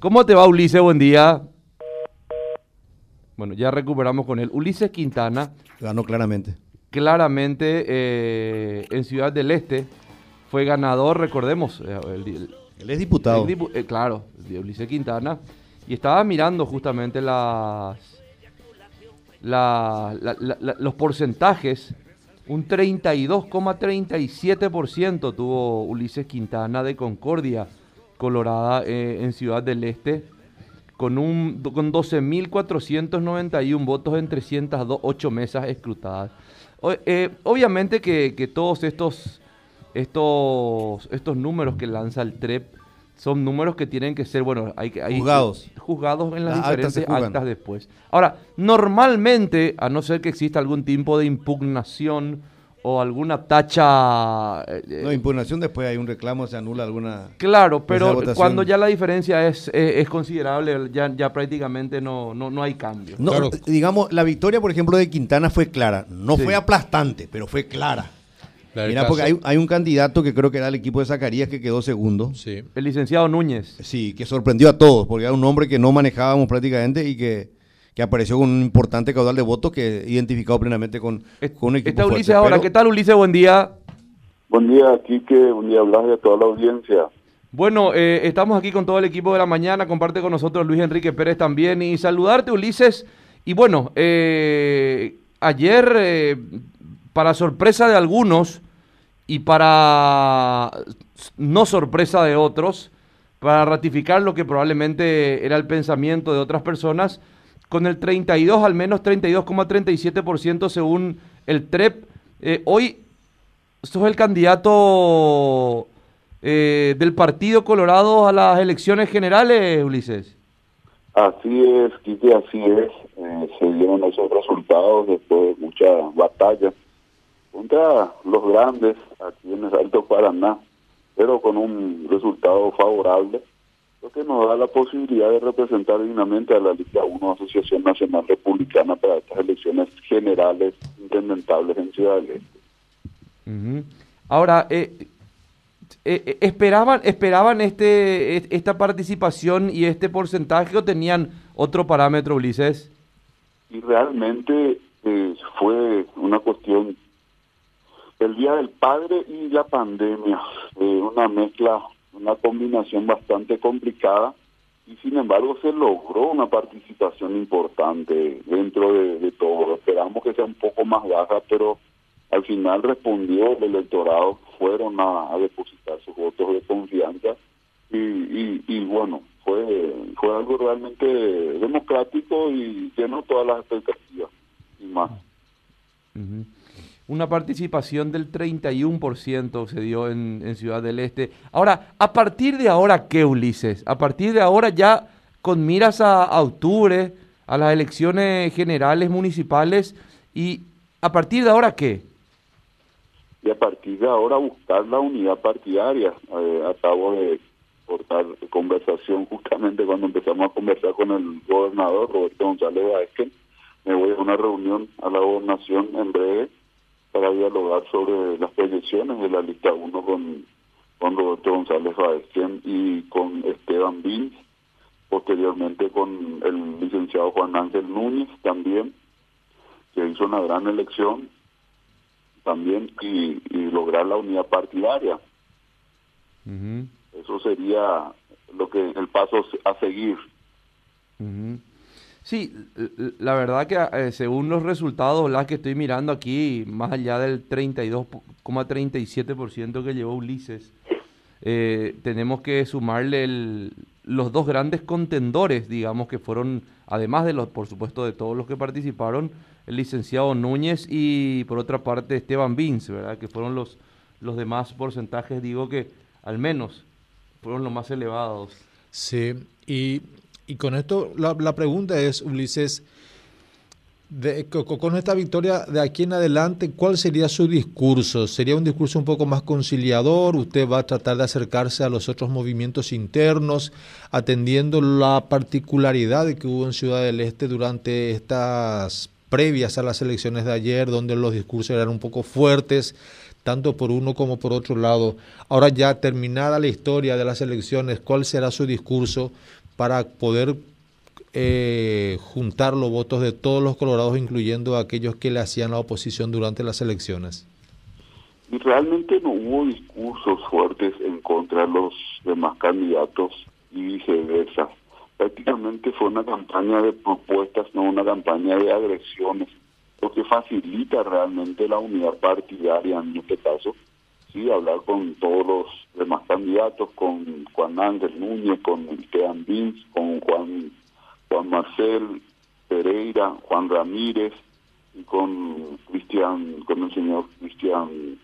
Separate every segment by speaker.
Speaker 1: ¿Cómo te va, Ulises? Buen día. Bueno, ya recuperamos con él. Ulises Quintana.
Speaker 2: Ganó claramente.
Speaker 1: Claramente eh, en Ciudad del Este fue ganador, recordemos. Eh,
Speaker 2: él es diputado.
Speaker 1: Eh, claro, Ulises Quintana. Y estaba mirando justamente las, los porcentajes. Un 32,37% tuvo Ulises Quintana de Concordia Colorada eh, en Ciudad del Este, con, un, con 12.491 votos en 308 mesas escrutadas. Eh, obviamente que, todos estos, estos, estos números que lanza el TREP son números que tienen que ser, bueno, hay, hay
Speaker 2: juzgados.
Speaker 1: juzgados en las, diferentes actas después. Ahora, normalmente, a no ser que exista algún tipo de impugnación, o alguna tacha...
Speaker 2: Eh, no, impugnación después hay un reclamo, se anula alguna...
Speaker 1: Claro, pero cuando ya la diferencia es, es, considerable, ya, ya prácticamente no, no, no hay cambio.
Speaker 2: No, Digamos, la victoria, por ejemplo, de Quintana fue clara. No fue aplastante, pero fue clara. Mira, porque hay, hay, un candidato que creo que era el equipo de Zacarías que quedó segundo.
Speaker 1: Sí. El licenciado Núñez.
Speaker 2: Sí, que sorprendió a todos, porque era un hombre que no manejábamos prácticamente y que que apareció con un importante caudal de votos que identificado plenamente con, con un equipo
Speaker 1: Está Ulises ahora. ¿Qué tal, Ulises? Buen día.
Speaker 3: Buen día, Quique. Buen día, Blas, y a toda la audiencia.
Speaker 1: Bueno, eh, estamos aquí con todo el equipo de la mañana. Comparte con nosotros Luis Enrique Pérez también. Y saludarte, Ulises. Y bueno, eh, ayer, eh, para sorpresa de algunos y para no sorpresa de otros, para ratificar lo que probablemente era el pensamiento de otras personas, con el 32, al menos 32,37% según el TREP. Eh, hoy sos el candidato eh, del Partido Colorado a las elecciones generales, Ulises.
Speaker 3: Así es, Kike, así es. Eh, se dieron esos resultados después de mucha batalla contra los grandes aquí en el Alto Paraná, pero con un resultado favorable que nos da la posibilidad de representar dignamente a la Liga 1 Asociación Nacional Republicana para estas elecciones generales intendentables en Ciudad del Este.
Speaker 1: Ahora, eh, eh, eh, ¿esperaban, esperaban este, esta participación y este porcentaje o tenían otro parámetro, Ulises?
Speaker 3: Y realmente fue una cuestión el Día del Padre y la pandemia, una mezcla una combinación bastante complicada y sin embargo se logró una participación importante dentro de, todo. Esperamos que sea un poco más baja, pero al final respondió el electorado, fueron a, depositar sus votos de confianza y, y, bueno, fue, fue algo realmente democrático y llenó todas las expectativas y más
Speaker 1: una participación del 31% se dio en, Ciudad del Este. Ahora, ¿a partir de ahora qué, Ulises? A partir de ahora ya con miras a, octubre, a las elecciones generales municipales, y a partir de ahora qué?
Speaker 3: Y a partir de ahora buscar la unidad partidaria. Eh, acabo de cortar conversación justamente cuando empezamos a conversar con el gobernador Roberto González Vázquez. Me voy a una reunión a la gobernación en breve para dialogar sobre las proyecciones de la lista 1 con, con Roberto González Baestián y con Esteban Vins, posteriormente con el licenciado Juan Ángel Núñez también, que hizo una gran elección también y, lograr la unidad partidaria. Eso sería lo que el paso a seguir.
Speaker 1: Sí, la verdad que eh, según los resultados las que estoy mirando aquí, más allá del 32,37% que llevó Ulises, eh, tenemos que sumarle los dos grandes contendores, digamos, que fueron, además de los, por supuesto, de todos los que participaron, el licenciado Núñez y por otra parte Esteban Vince, ¿verdad? Que fueron los, los demás porcentajes, digo que al menos fueron los más elevados.
Speaker 4: Sí, y y con esto la, pregunta es, Ulises, con esta victoria de aquí en adelante, ¿cuál sería su discurso? ¿Sería un discurso un poco más conciliador? ¿Usted va a tratar de acercarse a los otros movimientos internos, atendiendo la particularidad que hubo en Ciudad del Este durante estas previas a las elecciones de ayer, donde los discursos eran un poco fuertes, tanto por uno como por otro lado? Ahora ya terminada la historia de las elecciones, ¿cuál será su discurso para poder eh, juntar los votos de todos los colorados, incluyendo aquellos que le hacían la oposición durante las elecciones?
Speaker 3: Y realmente no hubo discursos fuertes en contra de los demás candidatos y viceversa. Prácticamente fue una campaña de propuestas, no una campaña de agresiones, lo que facilita realmente la unidad partidaria en este caso. Hablar con todos los demás candidatos, con Juan Ángel Núñez, con Esteban Vins, con Juan, Juan Marcel Pereira, Juan Ramírez y con Cristian, con el señor Cristian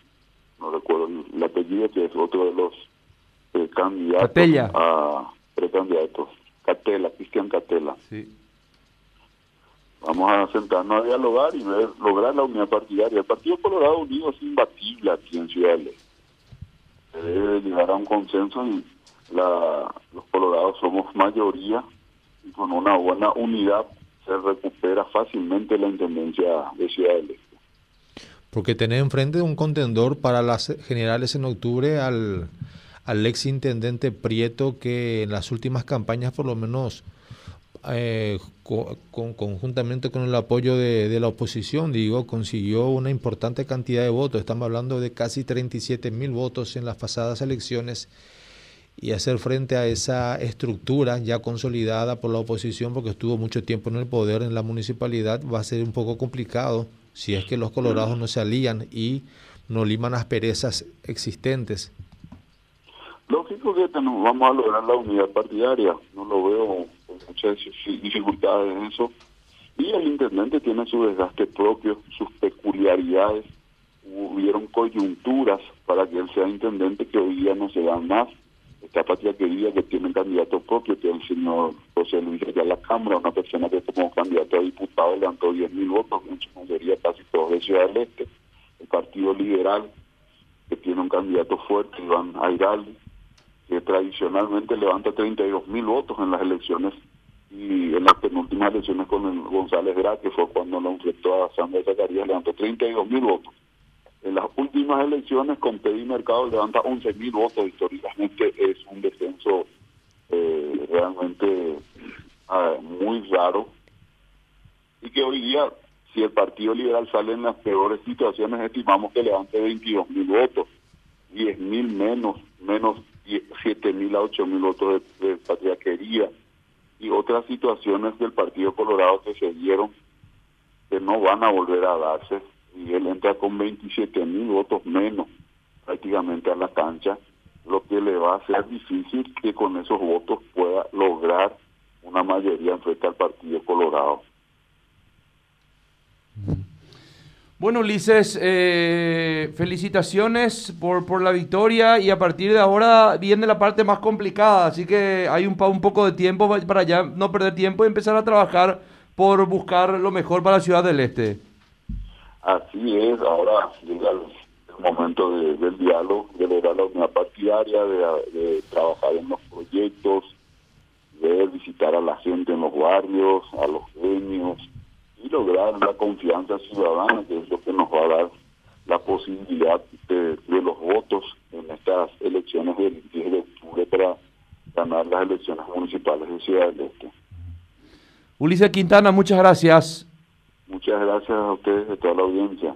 Speaker 3: no recuerdo el apellido, que es otro de los eh, candidatos a precandidatos. Catela, Cristian Catela. Sí. Vamos a sentarnos a dialogar y lograr la unidad partidaria. El Partido Colorado Unido es imbatible aquí en Ciudad de Se debe llegar a un consenso y la, los colorados somos mayoría y con una buena unidad se recupera fácilmente la intendencia de Ciudad del Este.
Speaker 4: Porque tener enfrente un contendor para las generales en octubre al, al ex intendente Prieto que en las últimas campañas por lo menos eh, con, conjuntamente con el apoyo de, la oposición, digo, consiguió una importante cantidad de votos. Estamos hablando de casi 37 mil votos en las pasadas elecciones y hacer frente a esa estructura ya consolidada por la oposición, porque estuvo mucho tiempo en el poder en la municipalidad, va a ser un poco complicado si es que los colorados no se alían y no liman las perezas existentes.
Speaker 3: Lógico que vamos a lograr la unidad partidaria, no lo veo con muchas dificultades en eso. Y el intendente tiene su desgaste propio, sus peculiaridades. Hubieron coyunturas para que él sea intendente que hoy día no se dan más esta patria querida que tiene un candidato propio, que el señor José Luis de la Cámara, una persona que como candidato a diputado levantó 10 mil votos, muchos sería casi todos de Ciudad del Este, el Partido Liberal, que tiene un candidato fuerte, Iván Ayraldi, que tradicionalmente levanta 32 mil votos en las elecciones y en las penúltimas elecciones con el González Gra, que fue cuando lo enfrentó a Sandra Zacarías, levantó 32 mil votos. En las últimas elecciones con Pedi Mercado levanta 11 mil votos, históricamente es un descenso eh, realmente ah, muy raro y que hoy día si el Partido Liberal sale en las peores situaciones estimamos que levante 22 mil votos, 10 mil menos, menos 7 mil a 8 mil votos de, de patriaquería y otras situaciones del Partido Colorado que se dieron que no van a volver a darse y él entra con 27 mil votos menos prácticamente a la cancha, lo que le va a hacer difícil que con esos votos pueda lograr una mayoría en frente al Partido Colorado.
Speaker 1: Bueno, Ulises, eh, felicitaciones por, por la victoria y a partir de ahora viene la parte más complicada, así que hay un, un poco de tiempo para ya no perder tiempo y empezar a trabajar por buscar lo mejor para la ciudad del Este.
Speaker 3: Así es, ahora llega el, momento del diálogo, de lograr la unidad partidaria, de, trabajar en los proyectos, de visitar a la gente en los barrios, a los gremios y lograr la confianza ciudadana, que es lo que nos va a dar la posibilidad de, los votos en estas elecciones del 10 de octubre para ganar las elecciones municipales de Ciudad del Este.
Speaker 1: Ulises Quintana, muchas gracias.
Speaker 3: Muchas gracias a ustedes de toda la audiencia.